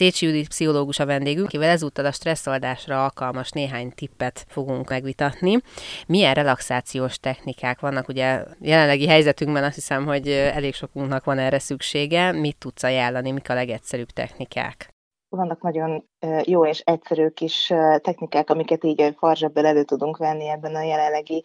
Szécsi Judit pszichológus a vendégünk, akivel ezúttal a stresszoldásra alkalmas néhány tippet fogunk megvitatni. Milyen relaxációs technikák vannak? Ugye jelenlegi helyzetünkben azt hiszem, hogy elég sokunknak van erre szüksége. Mit tudsz ajánlani, mik a legegyszerűbb technikák? vannak nagyon jó és egyszerű kis technikák, amiket így farzsabbal elő tudunk venni ebben a jelenlegi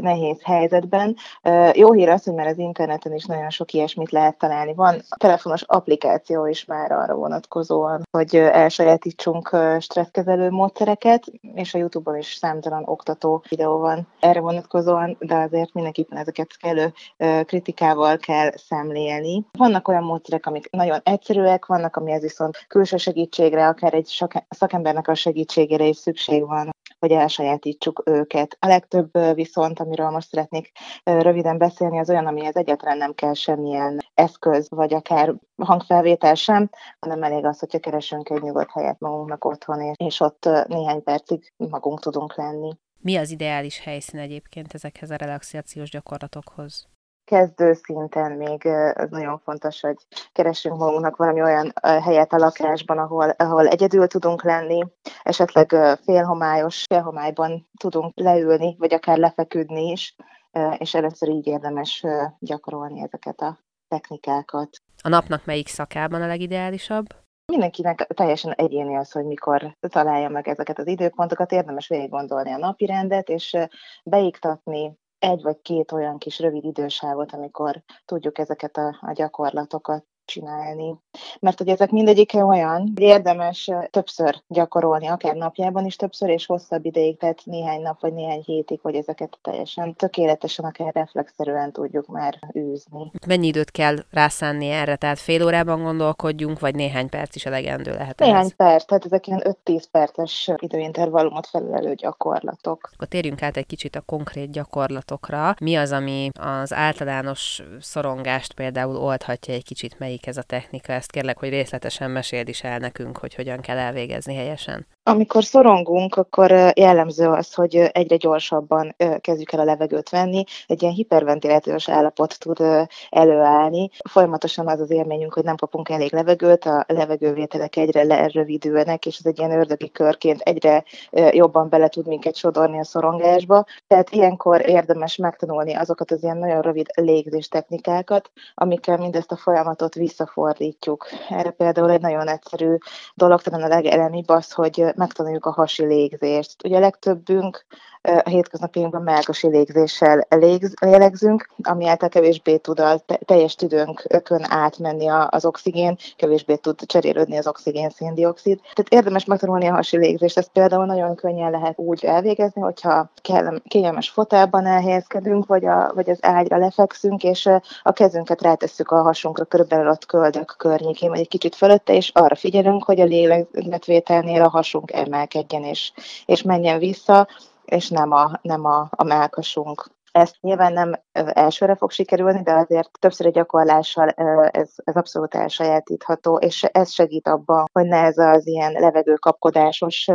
nehéz helyzetben. Jó hír az, hogy már az interneten is nagyon sok ilyesmit lehet találni. Van telefonos applikáció is már arra vonatkozóan, hogy elsajátítsunk stresszkezelő módszereket, és a YouTube-on is számtalan oktató videó van erre vonatkozóan, de azért mindenképpen ezeket kellő kritikával kell szemlélni. Vannak olyan módszerek, amik nagyon egyszerűek, vannak, amihez viszont külső segítségre, akár egy szakembernek a segítségére is szükség van, hogy elsajátítsuk őket. A legtöbb viszont, amiről most szeretnék röviden beszélni, az olyan, amihez egyáltalán nem kell semmilyen eszköz, vagy akár hangfelvétel sem, hanem elég az, hogyha keresünk egy nyugodt helyet magunknak otthon, és ott néhány percig magunk tudunk lenni. Mi az ideális helyszín egyébként ezekhez a relaxációs gyakorlatokhoz? Kezdő szinten még az nagyon fontos, hogy keressünk magunknak valami olyan helyet a lakásban, ahol, ahol egyedül tudunk lenni, esetleg félhomályos, félhomályban tudunk leülni, vagy akár lefeküdni is, és először így érdemes gyakorolni ezeket a technikákat. A napnak melyik szakában a legideálisabb? Mindenkinek teljesen egyéni az, hogy mikor találja meg ezeket az időpontokat, érdemes végig gondolni a napi rendet, és beiktatni egy vagy két olyan kis rövid idősávot, amikor tudjuk ezeket a, a gyakorlatokat csinálni. Mert hogy ezek mindegyike olyan, hogy érdemes többször gyakorolni, akár napjában is többször, és hosszabb ideig, tehát néhány nap vagy néhány hétig, hogy ezeket teljesen tökéletesen, akár reflexzerűen tudjuk már űzni. Mennyi időt kell rászánni erre? Tehát fél órában gondolkodjunk, vagy néhány perc is elegendő lehet? Néhány ehhez? perc, tehát ezek ilyen 5-10 perces időintervallumot felelő gyakorlatok. Akkor térjünk át egy kicsit a konkrét gyakorlatokra. Mi az, ami az általános szorongást például oldhatja egy kicsit, melyik melyik ez a technika? Ezt kérlek, hogy részletesen meséld is el nekünk, hogy hogyan kell elvégezni helyesen. Amikor szorongunk, akkor jellemző az, hogy egyre gyorsabban kezdjük el a levegőt venni, egy ilyen hiperventilációs állapot tud előállni. Folyamatosan az az élményünk, hogy nem kapunk elég levegőt, a levegővételek egyre lerövidülnek, és ez egy ilyen ördögi körként egyre jobban bele tud minket sodorni a szorongásba. Tehát ilyenkor érdemes megtanulni azokat az ilyen nagyon rövid légzés technikákat, amikkel mindezt a folyamatot visszafordítjuk. Erre például egy nagyon egyszerű dolog, talán a legelemibb az, hogy megtanuljuk a hasi légzést. Ugye a legtöbbünk a hétköznapjainkban melkasi légzéssel lélegzünk, ami által kevésbé tud a teljes tüdőnkön átmenni az oxigén, kevésbé tud cserélődni az oxigén széndiokszid. Tehát érdemes megtanulni a hasi légzést, ezt például nagyon könnyen lehet úgy elvégezni, hogyha kényelmes fotelban elhelyezkedünk, vagy, a, vagy az ágyra lefekszünk, és a kezünket rátesszük a hasunkra, körülbelül ott köldök környékén, vagy egy kicsit fölötte, és arra figyelünk, hogy a lélegzetvételnél a hasunk emelkedjen és, és menjen vissza, és nem a, nem a, a melkasunk. Ezt nyilván nem elsőre fog sikerülni, de azért többször egy gyakorlással ez, ez abszolút elsajátítható, és ez segít abban, hogy ne ez az ilyen levegőkapkodásos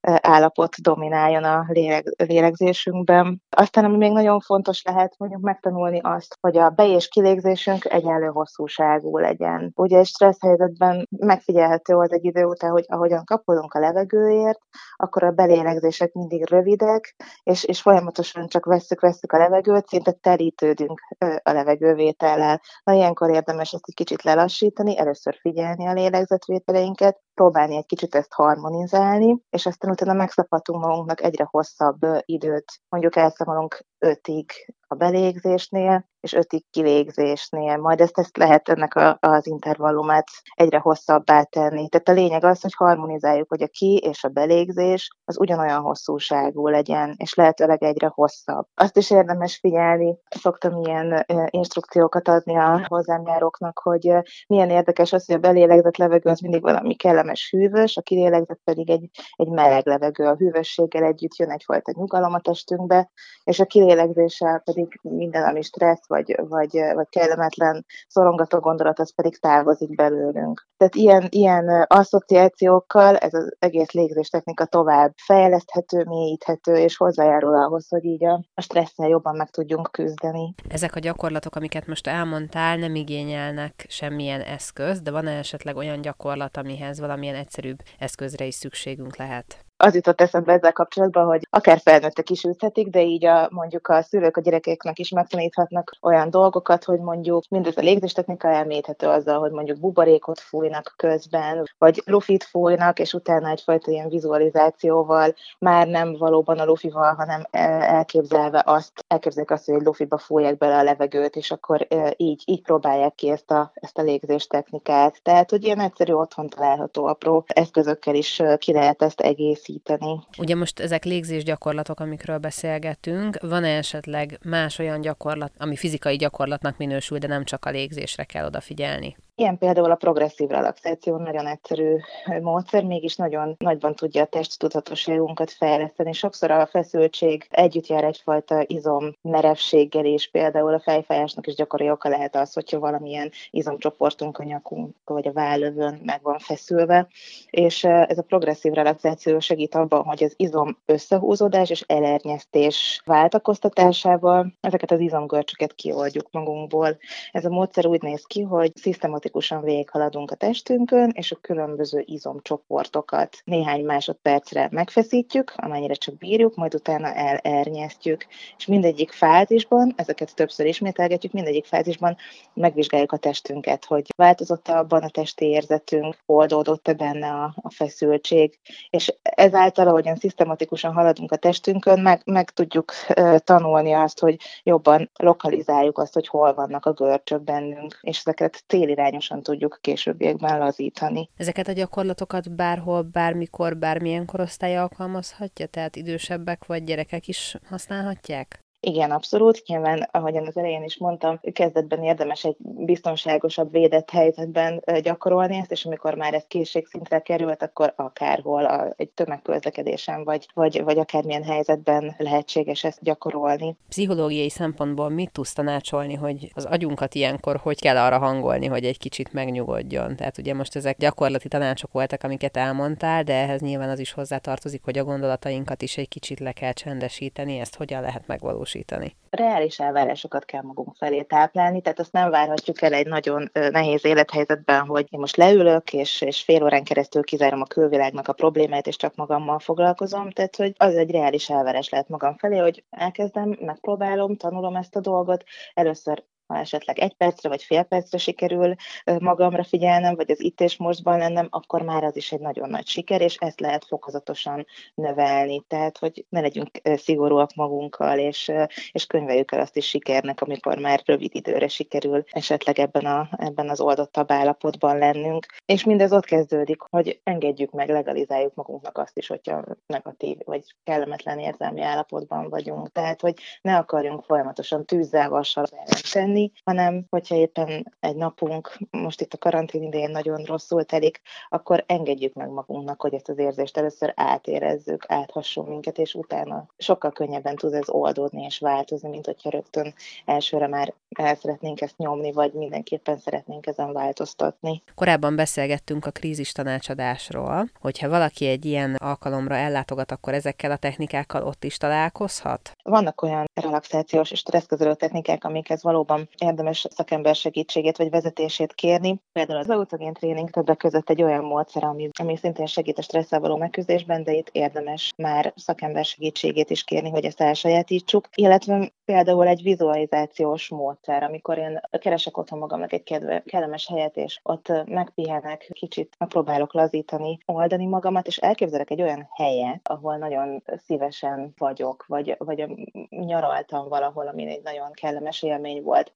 állapot domináljon a léleg, lélegzésünkben. Aztán, ami még nagyon fontos lehet, mondjuk megtanulni azt, hogy a be- és kilégzésünk egyenlő hosszúságú legyen. Ugye egy stressz helyzetben megfigyelhető az egy idő után, hogy ahogyan kapolunk a levegőért, akkor a belélegzések mindig rövidek, és, és folyamatosan csak vesszük, vesszük a levegőt, szinte terítődünk a levegővétellel. Na ilyenkor érdemes ezt egy kicsit lelassítani, először figyelni a lélegzetvételeinket, próbálni egy kicsit ezt harmonizálni, és aztán utána megszabadulunk magunknak egyre hosszabb időt. Mondjuk elszámolunk ötig a belégzésnél, és ötig kilégzésnél. Majd ezt, ezt lehet ennek a, az intervallumát egyre hosszabbá tenni. Tehát a lényeg az, hogy harmonizáljuk, hogy a ki és a belégzés az ugyanolyan hosszúságú legyen, és lehetőleg egyre hosszabb. Azt is érdemes figyelni, szoktam ilyen instrukciókat adni a hozzámjáróknak, hogy milyen érdekes az, hogy a belélegzett levegő az mindig valami kellemes hűvös, a kilélegzett pedig egy, egy meleg levegő. A hűvösséggel együtt jön egyfajta nyugalom a testünkbe, és a kilélegzéssel pedig minden, ami stressz vagy, vagy, vagy kellemetlen szorongató gondolat, az pedig távozik belőlünk. Tehát ilyen, ilyen asszociációkkal ez az egész légzéstechnika tovább fejleszthető, mélyíthető, és hozzájárul ahhoz, hogy így a, stresszel jobban meg tudjunk küzdeni. Ezek a gyakorlatok, amiket most elmondtál, nem igényelnek semmilyen eszköz, de van esetleg olyan gyakorlat, amihez valamilyen egyszerűbb eszközre is szükségünk lehet? Az jutott eszembe ezzel kapcsolatban, hogy akár felnőttek is ülthetik, de így a, mondjuk a szülők a gyerekeknek is megtaníthatnak olyan dolgokat, hogy mondjuk mindez a légzéstechnika elméthető azzal, hogy mondjuk buborékot fújnak közben, vagy lufit fújnak, és utána egyfajta ilyen vizualizációval már nem valóban a lufival, hanem elképzelve azt, elképzelik azt, hogy egy lufiba fújják bele a levegőt, és akkor így, így próbálják ki ezt a, ezt a légzéstechnikát. Tehát, hogy ilyen egyszerű otthon található apró eszközökkel is ki lehet ezt egész készíteni. Ugye most ezek légzés gyakorlatok, amikről beszélgetünk, van-e esetleg más olyan gyakorlat, ami fizikai gyakorlatnak minősül, de nem csak a légzésre kell odafigyelni? Ilyen például a progresszív relaxáció nagyon egyszerű módszer, mégis nagyon nagyban tudja a test tudhatóságunkat fejleszteni. Sokszor a feszültség együtt jár egyfajta izom merevséggel, és például a fejfájásnak is gyakori oka lehet az, hogyha valamilyen izomcsoportunk a nyakunk vagy a vállövön meg van feszülve. És ez a progresszív relaxáció segít abban, hogy az izom összehúzódás és elernyeztés váltakoztatásával ezeket az izomgörcsöket kioldjuk magunkból. Ez a módszer úgy néz ki, hogy szisztematikus szisztematikusan végighaladunk a testünkön, és a különböző izomcsoportokat néhány másodpercre megfeszítjük, amennyire csak bírjuk, majd utána elernyeztjük. És mindegyik fázisban, ezeket többször ismételgetjük, mindegyik fázisban megvizsgáljuk a testünket, hogy változott abban a testi érzetünk, oldódott-e benne a, a feszültség, és ezáltal, ahogyan szisztematikusan haladunk a testünkön, meg, meg tudjuk uh, tanulni azt, hogy jobban lokalizáljuk azt, hogy hol vannak a görcsök bennünk, és ezeket célirányos arányosan tudjuk későbbiekben lazítani. Ezeket a gyakorlatokat bárhol, bármikor, bármilyen korosztály alkalmazhatja? Tehát idősebbek vagy gyerekek is használhatják? Igen, abszolút. Nyilván, ahogyan az elején is mondtam, kezdetben érdemes egy biztonságosabb, védett helyzetben gyakorolni ezt, és amikor már ez készségszintre került, akkor akárhol a, egy tömegközlekedésen, vagy, vagy, vagy akármilyen helyzetben lehetséges ezt gyakorolni. Pszichológiai szempontból mit tudsz tanácsolni, hogy az agyunkat ilyenkor hogy kell arra hangolni, hogy egy kicsit megnyugodjon? Tehát ugye most ezek gyakorlati tanácsok voltak, amiket elmondtál, de ehhez nyilván az is hozzátartozik, hogy a gondolatainkat is egy kicsit le kell csendesíteni, ezt hogyan lehet megvalósítani? Megvalósítani? Reális elvárásokat kell magunk felé táplálni, tehát azt nem várhatjuk el egy nagyon nehéz élethelyzetben, hogy én most leülök, és, és fél órán keresztül kizárom a külvilágnak a problémát, és csak magammal foglalkozom. Tehát, hogy az egy reális elvárás lehet magam felé, hogy elkezdem, megpróbálom, tanulom ezt a dolgot. Először ha esetleg egy percre vagy fél percre sikerül magamra figyelnem, vagy az itt és mostban lennem, akkor már az is egy nagyon nagy siker, és ezt lehet fokozatosan növelni. Tehát, hogy ne legyünk szigorúak magunkkal, és, és könyveljük el azt is sikernek, amikor már rövid időre sikerül esetleg ebben, a, ebben az oldottabb állapotban lennünk. És mindez ott kezdődik, hogy engedjük meg, legalizáljuk magunknak azt is, hogyha negatív vagy kellemetlen érzelmi állapotban vagyunk. Tehát, hogy ne akarjunk folyamatosan tűzzel, vassal tenni, tenni, hanem hogyha éppen egy napunk, most itt a karantén idején nagyon rosszul telik, akkor engedjük meg magunknak, hogy ezt az érzést először átérezzük, áthasson minket, és utána sokkal könnyebben tud ez oldódni és változni, mint hogyha rögtön elsőre már el szeretnénk ezt nyomni, vagy mindenképpen szeretnénk ezen változtatni. Korábban beszélgettünk a krízis tanácsadásról, hogyha valaki egy ilyen alkalomra ellátogat, akkor ezekkel a technikákkal ott is találkozhat? Vannak olyan relaxációs és stresszkezelő technikák, amikhez valóban érdemes szakember segítségét vagy vezetését kérni. Például az autogén tréning többek között egy olyan módszer, ami, ami szintén segít a stresszel való megküzdésben, de itt érdemes már szakember segítségét is kérni, hogy ezt elsajátítsuk. Illetve például egy vizualizációs módszer, amikor én keresek otthon magamnak egy kedve, kellemes helyet, és ott megpihenek, kicsit megpróbálok lazítani, oldani magamat, és elképzelek egy olyan helyet, ahol nagyon szívesen vagyok, vagy, vagy nyaraltam valahol, ami egy nagyon kellemes élmény volt.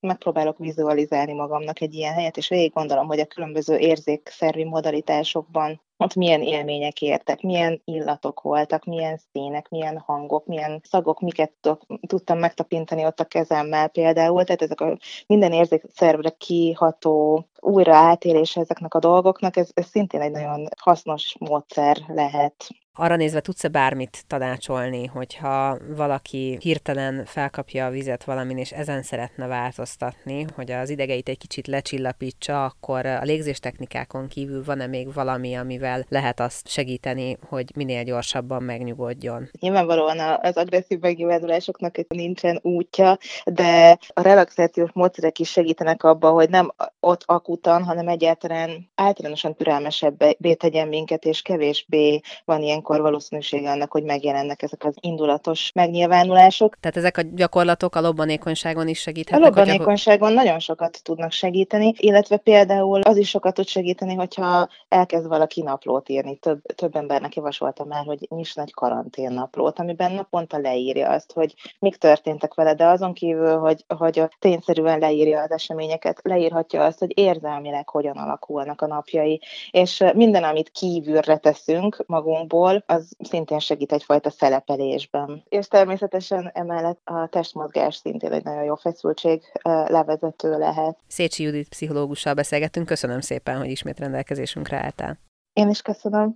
Megpróbálok vizualizálni magamnak egy ilyen helyet, és végig gondolom, hogy a különböző érzékszervi modalitásokban ott milyen élmények értek, milyen illatok voltak, milyen színek, milyen hangok, milyen szagok, miket tudtam megtapintani ott a kezemmel például. Tehát ezek a minden érzékszervre kiható újra átélése ezeknek a dolgoknak, ez, ez szintén egy nagyon hasznos módszer lehet Arra nézve tudsz-e bármit tanácsolni, hogyha valaki hirtelen felkapja a vizet valamin, és ezen szeretne változtatni, hogy az idegeit egy kicsit lecsillapítsa, akkor a légzéstechnikákon kívül van-e még valami, amivel lehet azt segíteni, hogy minél gyorsabban megnyugodjon? Nyilvánvalóan az agresszív megnyilvánulásoknak nincsen útja, de a relaxációs módszerek is segítenek abban, hogy nem ott akutan, hanem egyáltalán általánosan türelmesebbé tegyen minket, és kevésbé van ilyenkor valószínűsége annak, hogy megjelennek ezek az indulatos megnyilvánulások. Tehát ezek a gyakorlatok a lobbanékonyságon is segíthetnek? A lobbanékonyságon hogy... nagyon sokat tudnak segíteni, illetve például az is sokat tud segíteni, hogyha elkezd valaki naplót írni. Több, több embernek javasoltam már, hogy nyisd egy karantén naplót, amiben naponta leírja azt, hogy mik történtek vele, de azon kívül, hogy, hogy tényszerűen leírja az eseményeket, leírhatja azt, hogy érzelmileg hogyan alakulnak a napjai, és minden, amit kívülre teszünk magunkból, az szintén segít egyfajta szelepelésben. És természetesen emellett a testmozgás szintén egy nagyon jó feszültség levezető lehet. Szécsi Judit pszichológussal beszélgetünk, köszönöm szépen, hogy ismét rendelkezésünkre álltál. Én is köszönöm.